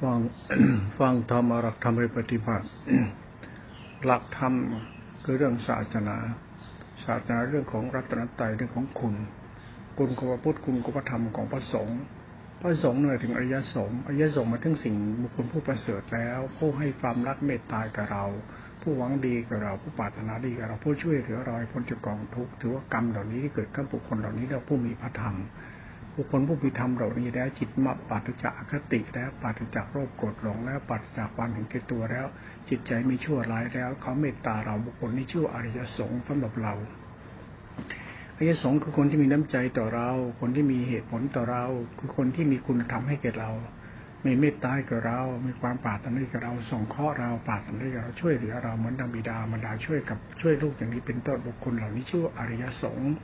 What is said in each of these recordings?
ฟังฟังธรรมหลักธรรมไปปฏิบัติ หลักธรรมคือเรื่องศาสนา ศาสนาเรื่องของรัตนตรัยเรื่องของคุณ คุณของพระพุทธคุณของพระธรรมของพระสงฆ์พระสงฆ์หน่อยถึงอริยสงฆ์อริยสงฆ์มาถึงสิ่งบุคคลผู้ประเสริฐแล้ว ผู้ให้ความรักเมตตากับเรา ผู้หวังดีกับเรา ผู้ปรารถนาดีกับเราผู้ช่วยเหลือเราพ้นจากกองทุกข์ถือว่ากรรมเหล่านี้ที่เกิดกับบุคคลเหล่านี้เราผู้มีพระธรรม บุคคลผู้มีธรรมเหล่านี้แล้วจิตมาปัจจากอคติแล้วปัจจากโรคโกรธหลงแล้วปัจจากความเห็นแก่ตัวแล้ว จิตใจไม่ชั่วร้ายแล้ว เขาเมตตาเราบุคคลนี้ชื่ออริยสงฆ์สำหรับเราอริยสงฆ์คือคนที่มีน้ำใจต่อเรา คนที่มีเหตุผลต่อเรา คือคนที่มีคุณธรรมให้แก่เรามีเมตตากับเรา มีความปรารถนากับเรา ส่งเคราะห์เรา ปรารถนากับเรา ช่วยเหลือเรา เหมือนดังบิดามารดาช่วยกับช่วยลูกอย่างนี้เป็นต้นบุคคลเหล่านี้ชื่ออริยสงฆ์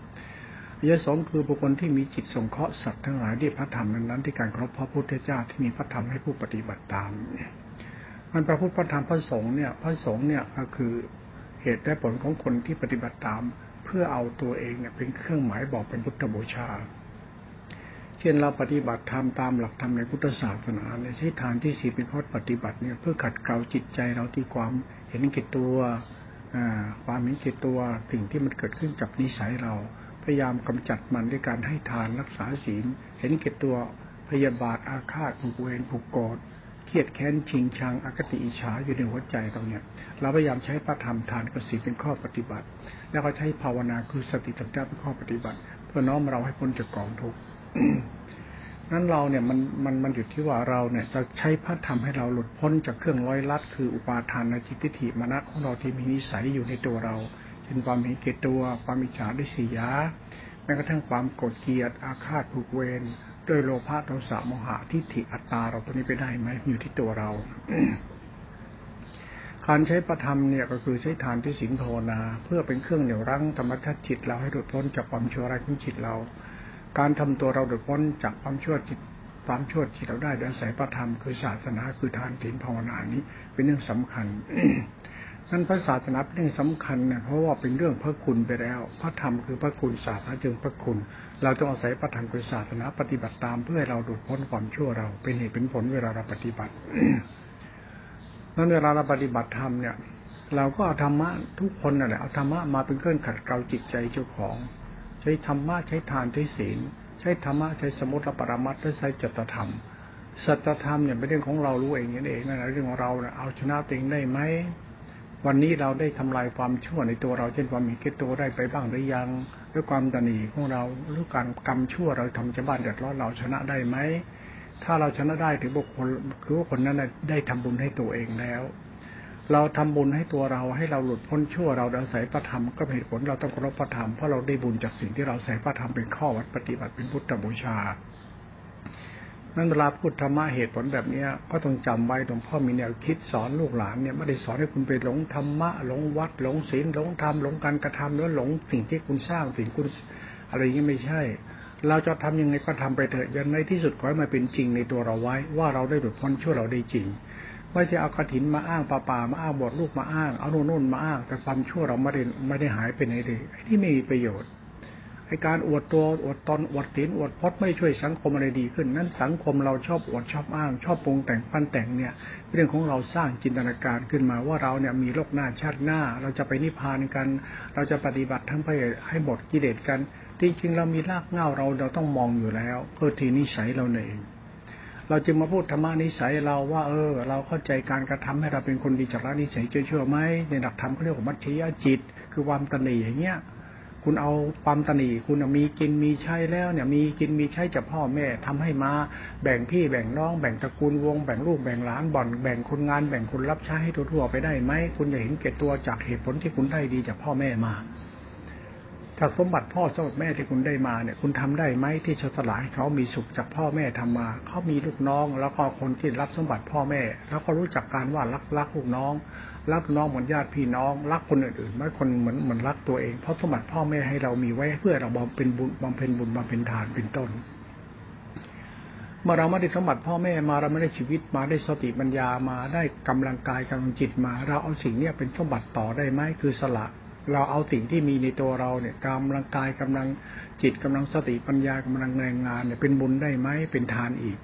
ยสงคือบุคคลที่มีจิตสงเคราะห์สัตว์ทั้งหลายด้วยพระธรรมนั้นที่การครบพระพุทธเจ้าที่มีพระธรรมให้ผู้ปฏิบัติตามมันพระพุทธพระธรรมพระสงฆ์เนี่ยพระสงฆ์เนี่ยก็คือเหตุและผลของคนที่ปฏิบัติตาม เพื่อเอาตัวเองเนี่ยเป็นเครื่องหมายบอกเป็นพุทธบูชา เช่นเราปฏิบัติธรรมตามหลักธรรมในพุทธศาสนาเนี่ยใช้ทานที่สี่เป็นข้อปฏิบัติเนี่ยเพื่อขัดเกลาจิตใจเราที่ความเห็นกิจตัวความเห็นกิจตัวสิ่งที่มันเกิดขึ้นจากนิสัยเรา พยายามกำจัดมันด้วยการให้ทานรักษาศีล เห็นเก็บตัวพยาบาทอาฆาตผูกเวรผูกโกรธเครียดแค้นชิงชังอคติอิจฉาอยู่ในหัวใจเราเนี่ย เราพยายามใช้พระธรรมทานกสิเป็นข้อปฏิบัติ แล้วก็ใช้ภาวนาคือสติตัญญาเป็นข้อปฏิบัติ เพื่อน้อมเราให้พ้นจากกองทุกข์นั้นเราเนี่ยมันมันมันอยู่ที่ว่าเราเนี่ย จะใช้พระธรรมให้เราหลุดพ้นจากเครื่องร้อยลัดคืออุปาทานในจิตทิฏฐิมณะของเราที่มีนิสัยอยู่ในตัวเรา เป็นความเห็นเกตตัว ความอิจฉาด้วยสียาแม้กระทั่งความโกรธเกลียดอาฆาตผูกเวรด้วยโลภะโทสะโมหะทิฏฐิอัตตาเราตัวนี้ไปได้ไหมอยู่ที่ตัวเราการใช้ประธรรมเนี่ยก็คือใช้ทานที่สินโทนา เพื่อเป็นเครื่องเหนี่ยวรั้งธรรมชาติจิตเราให้หลุดพ้นจากความชั่วร้ายของจิตเรา การทำตัวเราหลุดพ้นจากความชั่วจิตความชั่วจิตเราได้โดยอาศัยประธรรมคือศาสนาคือทานศีลภาวนานี้ เป็นเรื่องสำคัญ นั้นพระศาสนาเป็นเรื่องสำคัญเนี่ยเพราะว่าเป็นเรื่องพระคุณไปแล้ว พระธรรมคือพระคุณศาสนาจึงพระคุณ เราต้องอาศัยพระธรรมคือศาสนาปฏิบัติตามเพื่อให้เราหลุดพ้นความชั่วเรา เป็นเหตุเป็นผลเวลาเราปฏิบัตินั้นเวลาเราปฏิบัติธรรมเนี่ย เราก็เอาธรรมะทุกคนนั่นแหละเอาธรรมะมาเป็นเครื่องขัดเกลาจิตใจเจ้าของ ใช้ธรรมะใช้ทานใช้ศีล ใช้ธรรมะใช้สมุติปรมัตถ์และใช้จตธรรมสัจธรรมเนี่ยเป็นเรื่องของเรารู้เองนี่เองนั่นแหละเรื่องของเราเนี่ยเอาชนะตัวเองได้ไหม วันนี้เราได้ทำลายความชั่วในตัวเรา เช่นความมีเกตัวได้ไปบ้างหรือยังด้วยความตนีของเราหรือการกรรมชั่วเราทำจะบ้านเดือดร้อนเราชนะได้ไหมถ้าเราชนะได้ถือบุคคลคือว่าคนนั้นได้ทำบุญให้ตัวเองแล้ว เราทำบุญให้ตัวเราให้เราหลุดพ้นชั่วเราอาศัยพระธรรมก็เหตุผลเราต้องเคารพพระธรรมเพราะเราได้บุญจากสิ่งที่เราใส่พระธรรมเป็นข้อวัดปฏิบัติเป็นพุทธบูชา นั้นเวลาพูดธรรมะเหตุผลแบบเนี้ยก็ต้องจำไว้หลวงพ่อมีแนวคิดสอนลูกหลานเนี่ยไม่ได้สอนให้คุณไปหลงธรรมะหลงวัดหลงศีลหลงธรรมหลงการกระทำหรือหลงสิ่งที่คุณสร้างสิ่งคุณอะไรอย่างนี้ไม่ใช่ เราจะทำยังไงก็ทำไปเถอะยันในที่สุดขอให้มาเป็นจริงในตัวเราไว้ ว่าเราได้หลุดพ้นชั่วเราได้จริงไม่ใช่เอากระถินมาอ้างป่าป่ามาอ้างบทลูกมาอ้างเอาโน่นโน่นมาอ้าง แต่ความชั่วเราไม่ได้ไม่ได้หายไปไหนเลยที่ไม่มีประโยชน์ ไอการอวดตัวอวดตนอวดศีลอวดพจน์ไม่ช่วยสังคมอะไรดีขึ้น นั้นสังคมเราชอบอวดชอบอ้าง ชอบปรุงแต่งปั้นแต่งเนี่ย เรื่องของเราสร้างจินตนาการขึ้นมาว่าเราเนี่ยมีโลกหน้าชาติหน้า เราจะไปนิพพานกัน เราจะปฏิบัติทั้งไปให้หมดกิเลสกัน จริงๆเรามีรากเหง้าเราเราต้องมองอยู่แล้วก็ทีนิสัยเราเองเราจึงมาพูดธรรมนิสัยเราว่าเออ เราเข้าใจการกระทำให้เราเป็นคนดีจากนิสัยเชื่อไหมในหลักธรรมเขาเรียกว่ามัจฉริยจิต คือความตนีอย่างเงี้ย คุณเอาความตนีคุณมีกินมีใช้แล้วเนี่ย มีกินมีใช้จากพ่อแม่ทำให้มาแบ่งพี่แบ่งน้อง แบ่งตระกูลวง แบ่งลูกแบ่งหลานบ่อน แบ่งคนงานแบ่งคนรับใช้ให้ทั่วๆไปได้ไหมคุณจะเห็นเก็บตัวจากเหตุผลที่คุณได้ดีจากพ่อแม่มาถ้าสมบัติพ่อสมบัติแม่ที่คุณได้มาเนี่ย คุณทำได้ไหมที่จะสลายเขามีสุขจากพ่อแม่ทำมา เขามีลูกน้อง แล้วก็คนที่รับสมบัติพ่อแม่ แล้วก็รู้จักการว่ารักรักลูกน้อง รักน้องเหมือนญาติพี่น้อง รักคนอื่นๆไม่คนเหมือนเหมือนรักตัวเอง เพราะสมบัติพ่อแม่ให้เรามีไว้เพื่อเราบำเป็นบุญบำเพ็ญบุญบำเพ็ญทานเป็นต้นเมื่อเราไม่ได้สมบัติพ่อแม่มาเราไม่ได้ชีวิตมาได้สติปัญญามาได้กำลังกายกำลังจิตมา เราเอาสิ่งเนี้ยเป็นสมบัติต่อได้ไหมคือสละ เราเอาสิ่งที่มีในตัวเราเนี่ยกำลังกายกำลังจิตกำลังสติปัญญากำลังแรงงานเนี่ยเป็นบุญได้ไหมเป็นทานอีก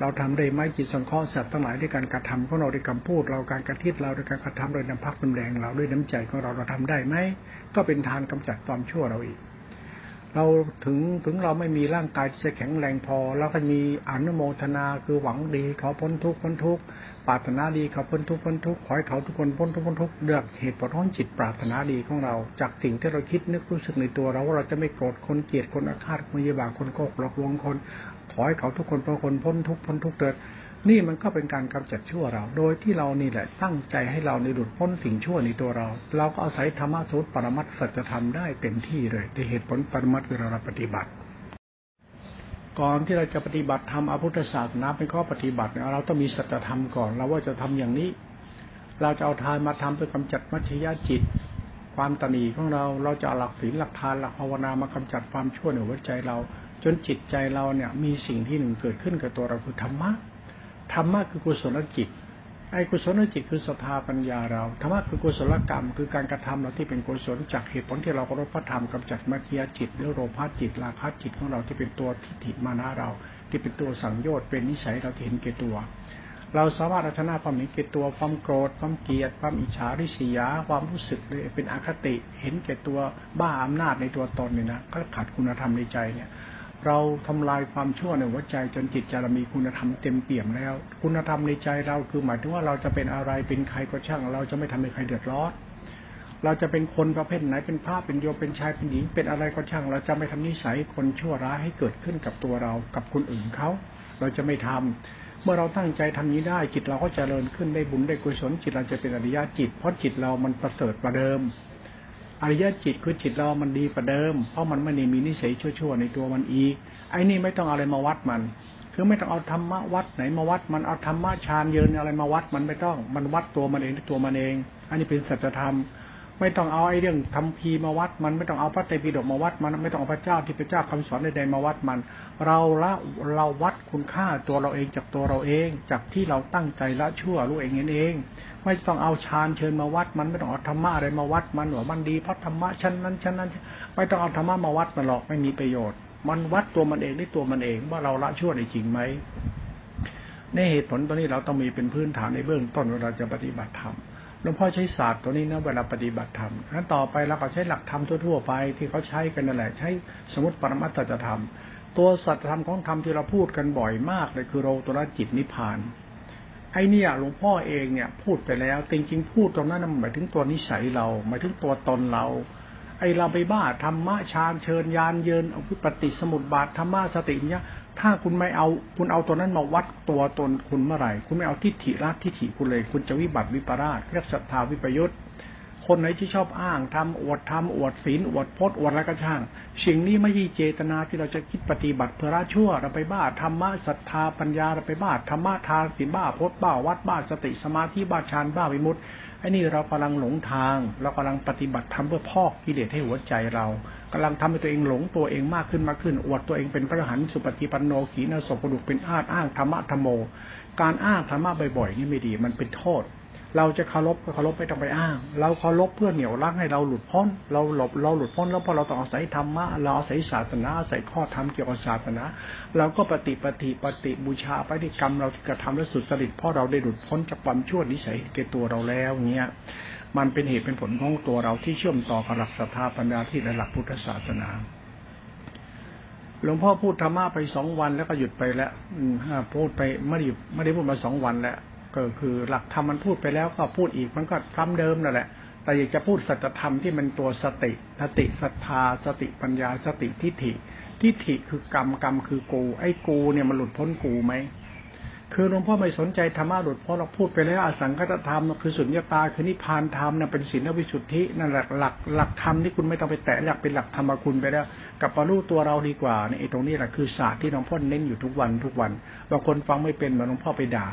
เราทำได้ไหมจิตสังเคราะห์สัตว์ทั้งหลายด้วยการกระทำของเราด้วยคำพูด เราการกระทิดเราด้วยการกระทำโดยน้ำพักน้ำแรงเราด้วยน้ำใจของเราเราทำได้ไหมก็เป็นทานกำจัดความชั่วเราอีก เราถึงถึงเราไม่มีร่างกายที่จะแข็งแรงพอเราก็มีอนุโมทนาคือหวังดีเขาพ้นทุกข์พ้นทุกข์ปรารถนาดีเขาพ้นทุกข์พ้นทุกข์ขอให้เขาทุกคนพ้นทุกข์พ้นทุกข์เลือกเหตุผลของจิตปรารถนาดีของเรา จากสิ่งที่เราคิดนึกรู้สึกในตัวเราว่าเราจะไม่โกรธคนเกลียดคนอาฆาตคนยาบาคนโกหกหลอกลวงคน ขอให้เขาทุกคนพ้นคนพ้นทุกพ้นทุกเถิดนี่มันก็เป็นการกำจัดชั่วเรา โดยที่เรานี่แหละตั้งใจให้เราในหลุดพ้นสิ่งชั่วในตัวเรา เราก็อาศัยธรรมะสูตรปรมัตสัจธรรมได้เต็มที่เลยในเหตุผลปรมัตคือเราปฏิบัติ ก่อนที่เราจะปฏิบัติทำอพุทธศาสนาเป็นข้อปฏิบัติเราต้องมีสัจธรรมก่อนเราว่าจะทำอย่างนี้ เราจะเอาทานมาทำเพื่อกำจัดมัชยาจิต ความตนีของเรา เราจะหลักศีลหลักทานหลักภาวนามากำจัดความชั่วในหัวใจเรา จนจิตใจเราเนี่ยมีสิ่งที่หนึ่งเกิดขึ้นกับตัวเราคือธรรมะธรรมะคือกุศลจิตไอ้กุศลจิตคือศรัทธาปัญญาเราธรรมะคือกุศลกรรม คือการกระทำเราที่เป็นกุศลจากเหตุผลที่เราเคารพพระธรรมกำจัดมัคคียจิตหรือโลภะจิตราคะจิตของเราที่เป็นตัวทิฏฐิมานะเรา ที่เป็นตัวสังโยชน์เป็นนิสัยเราที่เห็นเก่ตัว เราสามารถเอาชนะความเห็นเก่ตัวความโกรธความเกลียด ความอิจฉาริษยา ความรู้สึกเลยเป็นอคติเห็นเก่ตัวบ้าอำนาจในตัวตนเนี่ยนะก็ขาดคุณธรรมในใจเนี่ย เราทำลายความชั่วในหัวใจจนจิตใจเรามีคุณธรรมเต็มเปี่ยมแล้ว คุณธรรมในใจเราคือหมายถึงว่าเราจะเป็นอะไรเป็นใครก็ช่าง เราจะไม่ทำให้ใครเดือดร้อนเราจะเป็นคนประเภทไหนเป็นภาพเป็นโยมเป็นชายเป็นหญิงเป็นอะไรก็ช่าง เราจะไม่ทำนิสัยคนชั่วร้ายให้เกิดขึ้นกับตัวเรากับคนอื่นเขาเราจะไม่ทำเมื่อเราตั้งใจทำนี้ได้จิตเราก็จเจริญขึ้นได้บุญได้กุศลจิตเราจะเป็นอริยะจิตเพราะจิตเรามันประเสริฐกว่าเดิม อริยจิตคือจิตเรามันดีกว่าเดิม เพราะมันไม่ได้มีนิสัยชั่วๆในตัวมันอีก ไอ้นี่ไม่ต้องอะไรมาวัดมัน คือไม่ต้องเอาธรรมะวัดไหนมาวัดมันเอาธรรมะฌานเยินอะไรมาวัดมันไม่ต้อง มันวัดตัวมันเองตัวมันเอง อันนี้เป็นสัจธรรม ไม่ต้องเอาไอ้เรื่องทำพีมาวัด มันไม่ต้องเอาพระไตรปิฎกมาวัด มันไม่ต้องเอาพระเจ้าที่พระเจ้าคำสอนใดๆมาวัดมัน เราละเราวัดคุณค่าตัวเราเองจากตัวเราเอง จากที่เราตั้งใจละชั่วรู้เองเอง ไม่ต้องเอาฌานเชิญมาวัด มันไม่ต้องเอาธรรมะอะไรมาวัดมันว่ามันดีเพราะธรรมะชั้นนั้นชั้นนั้น ไม่ต้องเอาธรรมะมาวัดมันหรอกไม่มีประโยชน์ มันวัดตัวมันเองด้วยตัวมันเองว่าเราละชั่วได้จริงไหมในเหตุผลตัวนี้เราต้องมีเป็นพื้นฐานในเบื้องต้นเวลาจะปฏิบัติธรรม หลวงพ่อใช้ศาสตร์ตัวนี้นะเวลาปฏิบัติธรรมนั้นต่อไปเราก็ใช้หลักธรรมทั่วๆไปที่เขาใช้กันนั่นแหละ ใช้สมุติปรมัตถธรรม ตัวสัจธรรมของธรรมที่เราพูดกันบ่อยมากเลยคือโรตระจิตนิพพานไอ้นี่หลวงพ่อเองเนี่ยพูดไปแล้วจริงๆพูดตรงนั้นหมายถึงตัวนิสัยเราหมายถึงตัวตนเรา ไอเราไปบ้าธรรมะฌานเชิญยานเยินอาพิปฏิสมุติบาทธรรมะสติเนี่ย ถ้าคุณไม่เอาคุณเอาตัวนั้นมาวัดตัวตนคุณเมื่อไหร่ คุณไม่เอาทิฏฐิรัทิฏฐิคุณเลย คุณจะวิบัติวิปราชเรียกศรัทธาวิปยุทธคนไหนที่ชอบอ้างทำอวดทำอวดศีลอวดพจน์อวดอะไรก็ช่างสิ่งนี้ไม่ใช่เจตนาที่เราจะคิดปฏิบัติเพื่อละชั่วเราไปบ้าธรรมะศรัทธาปัญญาเราไปบ้าธรรมะทานศีลบ้าพจน์บ้าวัดบ้าสติสมาธิบ้าฌานบ้าวิมุตติไอ้นี่เรากำลังหลงทาง เรากำลังปฏิบัติทำเพื่อพอกกิเลสให้หัวใจเรา กำลังทำให้ตัวเองหลงตัวเองมากขึ้นมากขึ้น อวดตัวเองเป็นพระหันสุปฏิปันโนขีณสปุดุเป็นอางอ้างธรรมะธรรมโม การอ้างธรรมะบ่อยๆนี่ไม่ดี มันเป็นโทษ เราจะเคารพก็เคารพไม่ต้องไปอ้าง เราเคารพเพื่อเหนี่ยวรั้งให้เราหลุดพ้น เราหลบเราหลุดพ้นแล้วพอเราต้องอาศัยธรรมะเราอาศัยศาสนาอาศัยข้อธรรมเกี่ยวกับศาสนาเราก็ปฏิปฏิปฏิบูชาไปที่กรรมเราที่กระทำและสุดสริตเพราะเราได้หลุดพ้นจากความชั่วนิสัยเกตัวเราแล้วเงี้ย มันเป็นเหตุเป็นผลของตัวเราที่เชื่อมต่อกับหลักศรัทธาปัญญาที่หลักพุทธศาสนาหลวงพ่อพูดธรรมะไปสองวันแล้วก็หยุดไปแล้วพูดไปไม่ได้ไม่ได้พูดมาสองวันแล้วก็คือหลักธรรมมันพูดไปแล้วก็พูดอีกมันก็คำเดิมนั่นแหละ แต่อยากจะพูดสัจธรรมที่มันตัวสติสติศรัทธา สติปัญญาสติทิฏฐิทิฏฐิคือกรรมกรรมคือกู ไอ้กูเนี่ยมันหลุดพ้นกูไหม คือหลวงพ่อไม่สนใจธรรมะหลุดพ้นเราพูดไปแล้วอสังคตธรรมคือสุญญตาคือนิพพานธรรมน่ะเป็นศีลวิสุทธินั่นหละหลักหลักธรรมที่คุณไม่ต้องไปแตะหลักเป็นหลักธรรมคุณไปแล้วกับปรู้ตัวเราดีกว่าเนี่ยตรงนี้แหละคือศาสตร์ที่หลวงพ่อเน้นอยู่ทุกวันทุกวันบางคนฟังไม่เป็นเหมือนหลวงพ่อไปด่า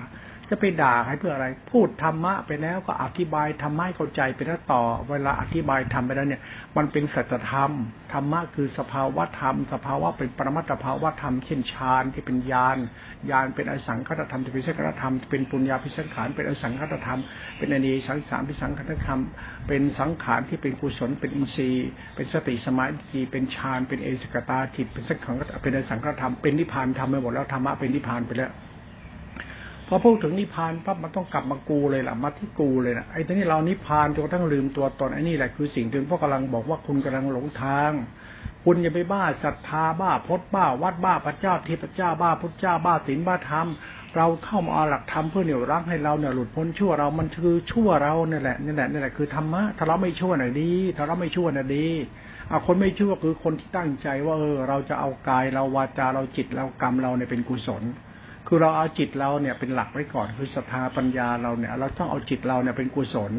จะไปด่าให้เพื่ออะไร พูดธรรมะไปแล้วก็อธิบายธรรมะให้เข้าใจไปแล้วต่อ เวลาอธิบายธรรมไปแล้วเนี่ย มันเป็นสัจธรรมธรรมะคือสภาวะธรรม สภาวะเป็นปรมัตถภาวะธรรมเช่นฌานที่เป็นญาณญาณเป็นอสังคตธรรมที่เป็นสังคตธรรมเป็นปุญญาพิสังขารเป็นอสังคตธรรม เป็นอเนสังสารพิสังคตธรรม เป็นสังขารที่เป็นกุศลเป็นอินทรีย์ เป็นสติสมาธิเป็นฌานเป็นเอสกตาจิตเป็นสังขารเป็นอสังคตธรรมเป็นนิพพานทำไปหมดแล้วธรรมะเป็นนิพพานไปแล้ว พอพูดถึงนิพพานปั๊บมันต้องกลับมากูเลยล่ะมาที่กูเลยนะไอ้ทีนี้เรานิพพานจนกระทั่งลืมตัวตนไอ้นี่แหละคือสิ่งที่พ่อกำลังบอกว่าคุณกำลังหลงทาง คุณอย่าไปบ้าศรัทธาบ้าพจบ้า วัดบ้าพระเจ้าเทพเจ้าบ้าพุทธเจ้าบ้าศีลบ้าธรรมเราเข้ามาเอาหลักธรรมเพื่อเหนี่ยวรั้งให้เราเนี่ยหลุดพ้นชั่วเรามันคือชั่วเราเนี่ยแหละนี่แหละนี่แหละคือธรรมะถ้าเราไม่ชั่วน่ยดีถ้าเราไม่ชั่วน่ะดีอะคนไม่ชั่วคือคนที่ตั้งใจว่าเออเราจะเอากายเราวาจาเราจิตเรากรรมเราเนี่ยเป็นกุศล คือเราเอาจิตเราเนี่ยเป็นหลักไว้ก่อนคือศรัทธาปัญญาเราเนี่ย เราต้องเอาจิตเราเนี่ยเป็นกุศล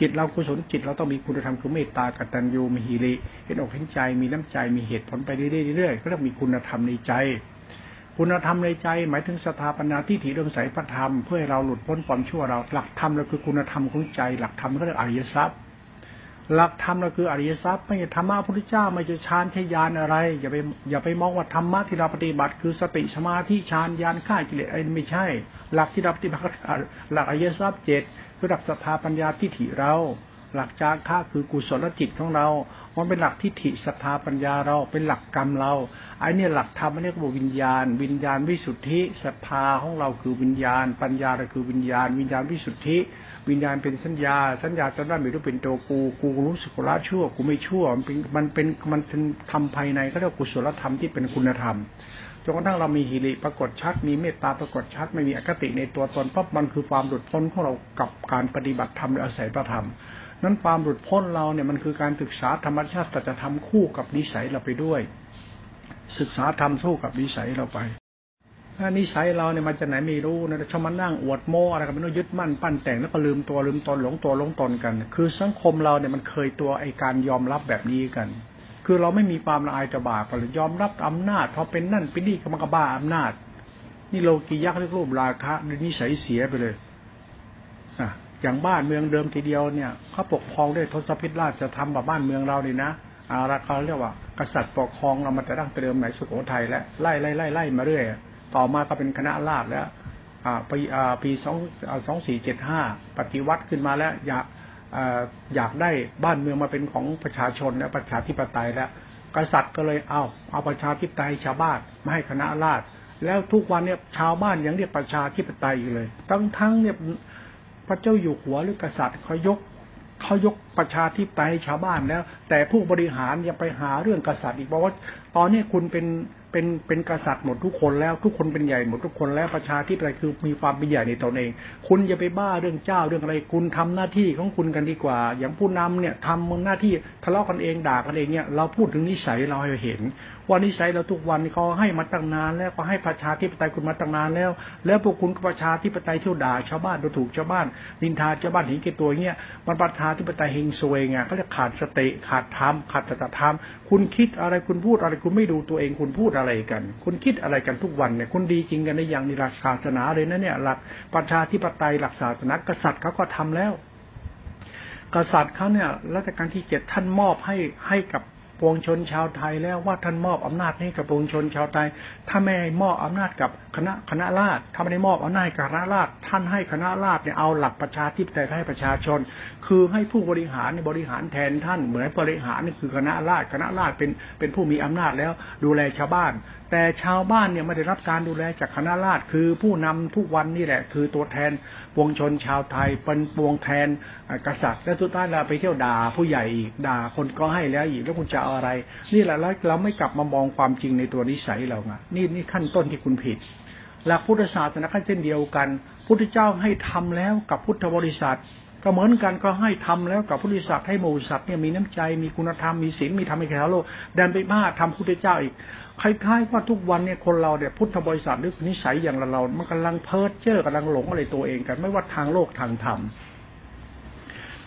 จิตเรากุศลจิตเราต้องมีคุณธรรมคือเมตตากตัญญูมีหิริเห็นอกเห็นใจมีน้ำใจมีเหตุผลไปเรื่อยๆก็ต้องมีคุณธรรมในใจ คุณธรรมในใจ หมายถึงสถาปนาที่ถีเริ่มใสพระธรรมเพื่อให้เราหลุดพ้นความชั่วเราหลักธรรมเราคือคุณธรรมของใจ หลักธรรมก็เรียกอริยทรัพย์ หลักธรรมเราคืออริยทรัพย์ไม่ใช่ธรรมะพระพุทธเจ้าไม่ใช่ฌานใช่ยานอะไร อย่าไปอย่าไปมองว่าธรรมะที่เราปฏิบัติ คือสติสมาธิฌานยานข่ากิเลสไอ้ไม่ใช่ หลักที่เราปฏิบัติหลักอริยทรัพย์เจ็ดคือหลักสถาปัญญาที่ถิเรา หลักจาค่าคือกุศลจิตของเรา มันเป็นหลักทิฏฐิศรัทธาปัญญาเราเป็นหลักกรรมเราไอ้นี่หลักธรรมเรียกว่าวิญญาณ วิญญาณวิสุทธิศรัทธาของเราคือวิญญาณ ปัญญาเราคือวิญญาณ วิญญาณวิสุทธิ วิญญาณเป็นสัญญา สัญญาจำได้ไม่รู้เป็นตัวกูกูรู้สึกละชั่วกูไม่ชั่ว มันเป็นมันเป็นมันเป็นธรรมภายในเขาเรียกกุศลธรรมที่เป็นคุณธรรมจนกระทั่งเรามีหิริปรากฏชัด มีเมตตาปรากฏชัด ไม่มีอคติในตัวตนปั๊บมันคือความหลุดพ้นของเรากับการปฏิบัติธรรมโดยอาศัยพระธรรม นั้นความหลุดพ้นเราเนี่ยมันคือการศึกษาธรรมชาติตจะทำคู่กับนิสัยเราไปด้วย ศึกษาธรรมสู้กับนิสัยเราไปถ้านิสัยเราเนี่ยมันจะไหนไม่รู้นะชอบมานั่งอวดโม้อะไรกันไม่รู้ยึดมั่นปั้นแต่งแล้วก็ลืมตัวลืมตนหลงตัวหลงตนกัน คือสังคมเราเนี่ยมันเคยตัวไอการยอมรับแบบนี้กัน คือเราไม่มีความละอายตบาปเลยยอมรับอำนาจพอเป็นนั่นเป็นนี่ก็มันก็บ้าอำนาจ นี่โลกียักษ์เรียกรูปราคะดนิสัยเสียไปเลยอะ อย่างบ้านเมืองเดิมทีเดียวเนี่ยเขาปกครองด้วยทศพิธราชจะทำแบบบ้านเมืองเราเลยนะอาราเขาเรียกว่า กษัตริย์ปกครองเรามาแต่ดั้งเดิมไหนสุโขทัยและไล่ไล่ไล่ไล่มาเรื่อยต่อมาก็เป็นคณะราษฎรแล้วปีปีสองสองสี่เจ็ดห้าปฏิวัติขึ้นมาแล้ว อยากอยากได้บ้านเมืองมาเป็นของประชาชนและประชาธิปไตยแล้ว กษัตริย์ก็เลยเอาเอาประชาธิปไตยชาวบ้านมาให้คณะราษฎรแล้วทุกวันเนี่ยชาวบ้านยังเรียกประชาธิปไตยอยู่เลย ทั้งทั้งเนี่ย พระเจ้าอยู่หัวหรือกษัตริย์เขายกเขายกประชาธิปไตยชาวบ้านแล้ว แต่ผู้บริหารยังไปหาเรื่องกษัตริย์อีกบอกว่าตอนนี้คุณเป็นเป็นเป็นกษัตริย์หมดทุกคนแล้วทุกคนเป็นใหญ่หมดทุกคนแล้วประชาธิปไตยคือมีความเป็นใหญ่ในตนเอง คุณอย่าไปบ้าเรื่องเจ้าเรื่องอะไร คุณทำหน้าที่ของคุณกันดีกว่า อย่างผู้นำเนี่ยทำหน้าที่ทะเลาะกันเองด่ากันเองเนี่ยเราพูดถึงนิสัยเราให้เห็นว่านิสัยเราทุกวันเขาให้มาตั้งนาน แล้วก็ให้ประชาธิปไตยคุณมาตั้งนานแล้ว แล้วพวกคุณประชาธิปไตยเที่ยวด่าชาวบ้านดูถูกชาวบ้านนินทาชาวบ้านเห็นแก่ตัวเงี้ยมันประชาธิปไตยเฮงซวยไงเขาจะขาดสติขาดธรรมขาดตถธรรม คุณคิดอะไรคุณพูดอะไรคุณไม่ดูตัวเองคุณพูดอะไรกัน คุณคิดอะไรกันทุกวันเนี่ยคุณดีจริงกันในอย่างในหลักศาสนาเลยนะเนี่ยหลักประชาธิปไตยหลักศาสนากษัตริย์เขาก็ทำแล้วกษัตริย์เขาเนี่ยรัชกาลที่เจ็ดท่านมอบให้ให้กับ ปวงชนชาวไทยแล้วว่าท่านมอบอำนาจให้กับปวงชนชาวไทย ถ้าไม่มอบอำนาจกับคณะคณะราษฎรถ้าไม่ได้มอบอำนาจกับคณะราษฎรท่านให้คณะราษฎรเนี่ยเอาหลักประชาธิปไตยให้ประชาชน คือให้ผู้บริหารในบริหารแทนท่านเหมือนบริหารนี่คือคณะราษฎรคณะราษฎรเป็นเป็นผู้มีอำนาจแล้วดูแลชาวบ้านแต่ชาวบ้านเนี่ยไม่ได้รับการดูแลจากคณะราษฎรคือผู้นำทุกวันนี่แหละ คือตัวแทนปวงชนชาวไทย เป็นปวงแทนกษัตริย์ และทุกท่านเราไปเที่ยวด่าผู้ใหญ่อีกด่าคนก็ให้แล้วอีกแล้วคุณจะเอาอะไร นี่แหละแล้วเราไม่กลับมามองความจริงในตัวนิสัยเราไงนี่นี่ขั้นต้นที่คุณผิดหลักพุทธศาสนาขั้นเช่นเดียวกัน พุทธเจ้าให้ทำแล้วกับพุทธบริษัท ก็เหมือนกันก็ให้ทำแล้วกับพุทธิสัตว์ให้หมูสัตว์เนี่ยมีน้ำใจมีคุณธรรมมีศีลมีธรรมในแก่โลกดันไปบ้าทำพุทธเจ้าอีกคล้ายๆว่าทุกวันเนี่ยคนเราเนี่ยพุทธบริษัทหรือนิสัยอย่างเรามันกำลังเพ้อเจ้อกำลังหลงอะไรตัวเองกัน ไม่ว่าทางโลกทางธรรม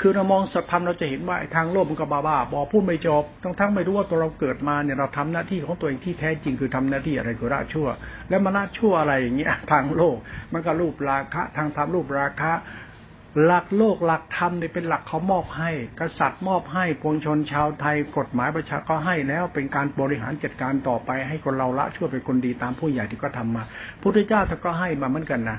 คือเรามองสัตธรรมเราจะเห็นว่าทางโลกมันก็บ้าบ้าบอพูดไม่จบต้งทั้งไม่รู้ว่าตัวเราเกิดมาเนี่ยเราทำหน้าที่ของตัวเองที่แท้จริงคือทำหน้าที่อะไรคือละชั่ว แล้วมาละชั่วอะไรอย่างเงี้ยทางโลกมันก็รูปราคะ ทางธรรมรูปราคะ หลักโลกหลักธรรมเนี่ยเป็นหลักเขามอบให้ กษัตริย์มอบให้ปวงชนชาวไทย กฎหมายประชาก็ให้แล้วเป็นการบริหารจัดการต่อไป ให้คนเราละชั่วเป็นคนดีตามผู้ใหญ่ที่ก็ทำมาพุทธเจ้าท่านก็ให้มาเหมือนกันนะ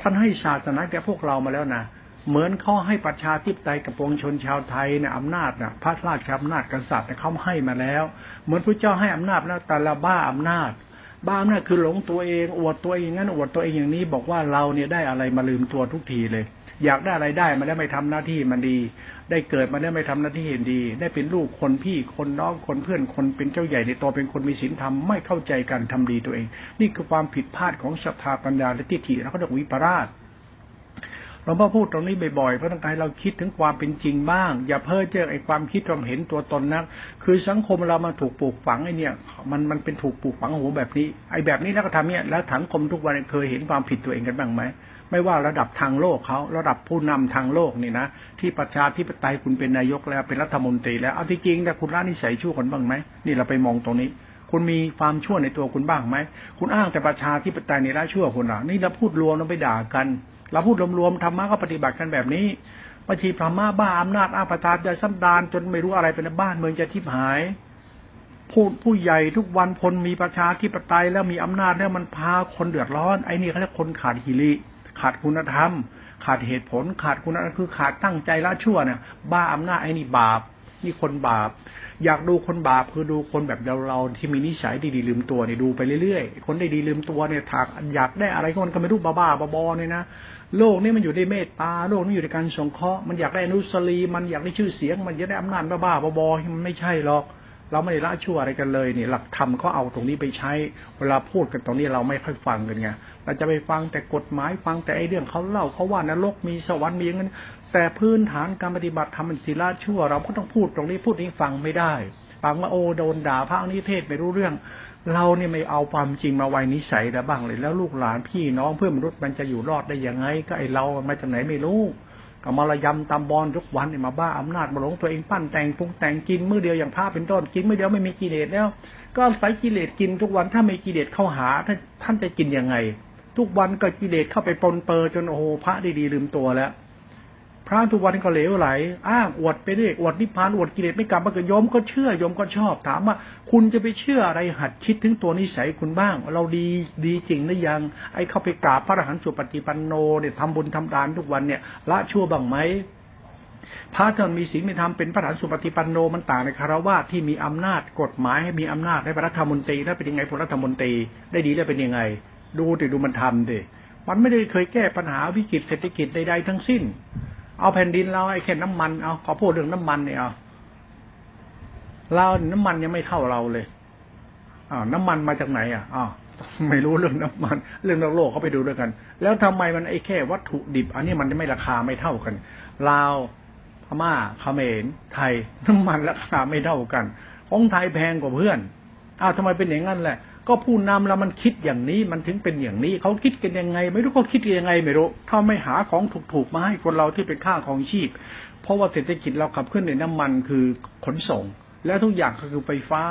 ท่านให้ศาสนาแก่พวกเรามาแล้วนะเหมือนเขาให้ประชาธิปไตยกับปวงชนชาวไทยเนี่ยอำนาจนะพระราชอำนาจกษัตริย์เขาให้มาแล้ว เหมือนพระเจ้าให้อำนาจแล้วแต่ละบ้าอำนาจบ้าอำนาจคือหลงตัวเองอวดตัวเองงั้นอวดตัวเองอย่างนี้บอกว่าเราเนี่ยได้อะไรมาลืมตัวทุกทีเลย อยากได้อะไรได้มาได้ไม่ทำหน้าที่มันดี ได้เกิดมาได้ไม่ทำหน้าที่เห็นดี ได้เป็นลูกคนพี่คนน้องคนเพื่อนคนเป็นเจ้าใหญ่ในตัวเป็นคนมีศีลธรรมไม่เข้าใจกันทำดีตัวเอง นี่คือความผิดพลาดของศรัทธาปัญญาและทิฏฐิแล้วก็เรียกวิปราชหลวงพ่อพูดตรงนี้บ่อยๆ เพราะต้องการเราคิดถึงความเป็นจริงบ้าง อย่าเพ้อเจ้อไอ้ความคิดความเห็นตัวตนนัก คือสังคมเรามาถูกปลูกฝังไอ้เนี่ย มันมันเป็นถูกปลูกฝังหัวแบบนี้ ไอ้แบบนี้แล้วก็ทำเนี่ย แล้วถังคมทุกวันเคยเห็นความผิดตัวเองกันบ้างไหม ไม่ว่าระดับทางโลกเขาระดับผู้นำทางโลกนี่นะที่ประชาธิปไตยคุณเป็นนายกแล้วเป็นรัฐมนตรีแล้วเอาที่จริงแต่คุณละนิสัยชั่วกันบ้างไหมนี่เราไปมองตรงนี้ คุณมีความชั่วในตัวคุณบ้างไหมคุณอ้างแต่ประชาธิปไตยในละชั่วคุณอะนี่เราพูดรวมเราไปด่ากัน เราพูดรวมๆธรรมะก็ปฏิบัติกันแบบนี้บางทีพม่าบ้าอำนาจอาประทานจะสันดานจนไม่รู้อะไรเป็นบ้านเมืองจะทิพหายผู้ผู้ใหญ่ทุกวันพลมีประชาธิปไตยแล้วมีอำนาจแล้วมันพาคนเดือดร้อนไอ้นี่เขาเรียกคนขาดฮิริ ขาดคุณธรรม ขาดเหตุผล ขาดคุณธรรมคือขาดตั้งใจละชั่วเนี่ยบ้าอำนาจไอ้นี่บาปนี่คนบาป อยากดูคนบาปคือดูคนแบบเราเราที่มีนิสัยดีๆลืมตัวเนี่ยดูไปเรื่อยๆ คนได้ดีลืมตัวเนี่ยถากอยากได้อะไรก็มันก็ไม่รู้บ้าๆบอๆเนี่ยนะโลกนี้มันอยู่ในเมตตาโลกนี้อยู่ในการสงเคราะห์มันอยากได้อนุสรีมันอยากได้ชื่อเสียง มันอยากได้อำนาจบ้าๆบอๆมันไม่ใช่หรอก เราไม่ได้ละชั่วอะไรกันเลยนี่หลักธรรมเขาเอาตรงนี้ไปใช้ เวลาพูดกันตรงนี้เราไม่ค่อยฟังกันไงเราจะไปฟังแต่กฎหมายฟังแต่ไอ้เรื่องเขาเล่าเขาว่านรกมีสวรรค์มีอย่างนั้นแต่พื้นฐานการปฏิบัติธรรมมันศีละชั่ว เราก็ต้องพูดตรงนี้พูดนี้ฟังไม่ได้ฟังว่าโอ้โดนด่าพระนิเทศไม่รู้เรื่อง เราเนี่ยไม่เอาความจริงมาไว้นิสัยแต่บ้างเลยแล้วลูกหลานพี่น้องเพื่อนมนุษย์มันจะอยู่รอดได้ยังไง ก็ไอเรามาจากไหนไม่รู้ ก็มาระยำตำบอลทุกวันเนี่ยมาบ้าอำนาจมาหลงตัวเองปั้นแต่งพุงแต่งกินมือเดียวอย่างผ้าเป็นต้นกินมือเดียวไม่มีกิเลสแล้ว ก็ใส่กิเลสกินทุกวันถ้าไม่กิเลสเข้าหาท่านท่านจะกินยังไง ทุกวันก็กิเลสเข้าไปปนเปื้อจนโอ้โหพระดีๆลืมตัวแล้ว พระทุกวันก็เหลวไหล อ้างอวดไปเรื่อยอวดนิพพานอวดกิเลสไม่กลับมาเกิดยมก็เชื่อยมก็ชอบ ถามว่า คุณจะไปเชื่ออะไรหัดคิดถึงตัวนิสัยคุณบ้าง เราดีดีจริงหรือยัง ไอ้เข้าไปกราบพระอรหันต์สุปฏิปันโนเนี่ยทำบุญทำทานทุกวันเนี่ยละชั่วบ้างไหมพระท่านมีศีลมีธรรมเป็นพระอรหันตสุปฏิปันโนมันต่างในคารวะที่มีอำนาจกฎหมายให้มีอำนาจให้พระรัฐมนตรีแล้วเป็นยังไงพลรัฐมนตรีได้ดีแล้วเป็นยังไง ดูติดูมันทำดิมันไม่ได้เคยแก้ปัญหาวิกฤตเศรษฐกิจใดๆทั้งสิ้น เอาแผ่นดินเราไอ้แค่น้ำมันเอาขอพูดเรื่องน้ำมันเนี่ยเอาเราน้ำมันยังไม่เท่าเราเลยอ่าน้ำมันมาจากไหนอะอ๋อไม่รู้เรื่องน้ำมัน เรื่องโลกเขาไปดูด้วยกัน แล้วทำไมมันไอ้แค่วัตถุดิบ อันนี้มันไม่ราคาไม่เท่ากันลาวพม่าเขมรไทยน้ำมันราคาไม่เท่ากัน ของไทยแพงกว่าเพื่อนอ้าวทำไมเป็นอย่างนั้นแหละ ก็ผู้นำแล้วมันคิดอย่างนี้มันถึงเป็นอย่างนี้ เขาคิดกันยังไง ไม่รู้เขาคิดยังไง ไม่รู้ถ้าไม่หาของถูกๆมาให้คนเราที่เป็นค่าของชีพ เพราะว่าเศรษฐกิจเราขับเคลื่อนในน้ำมันคือขนส่ง แล้วทุกอย่างก็คือไฟฟ้า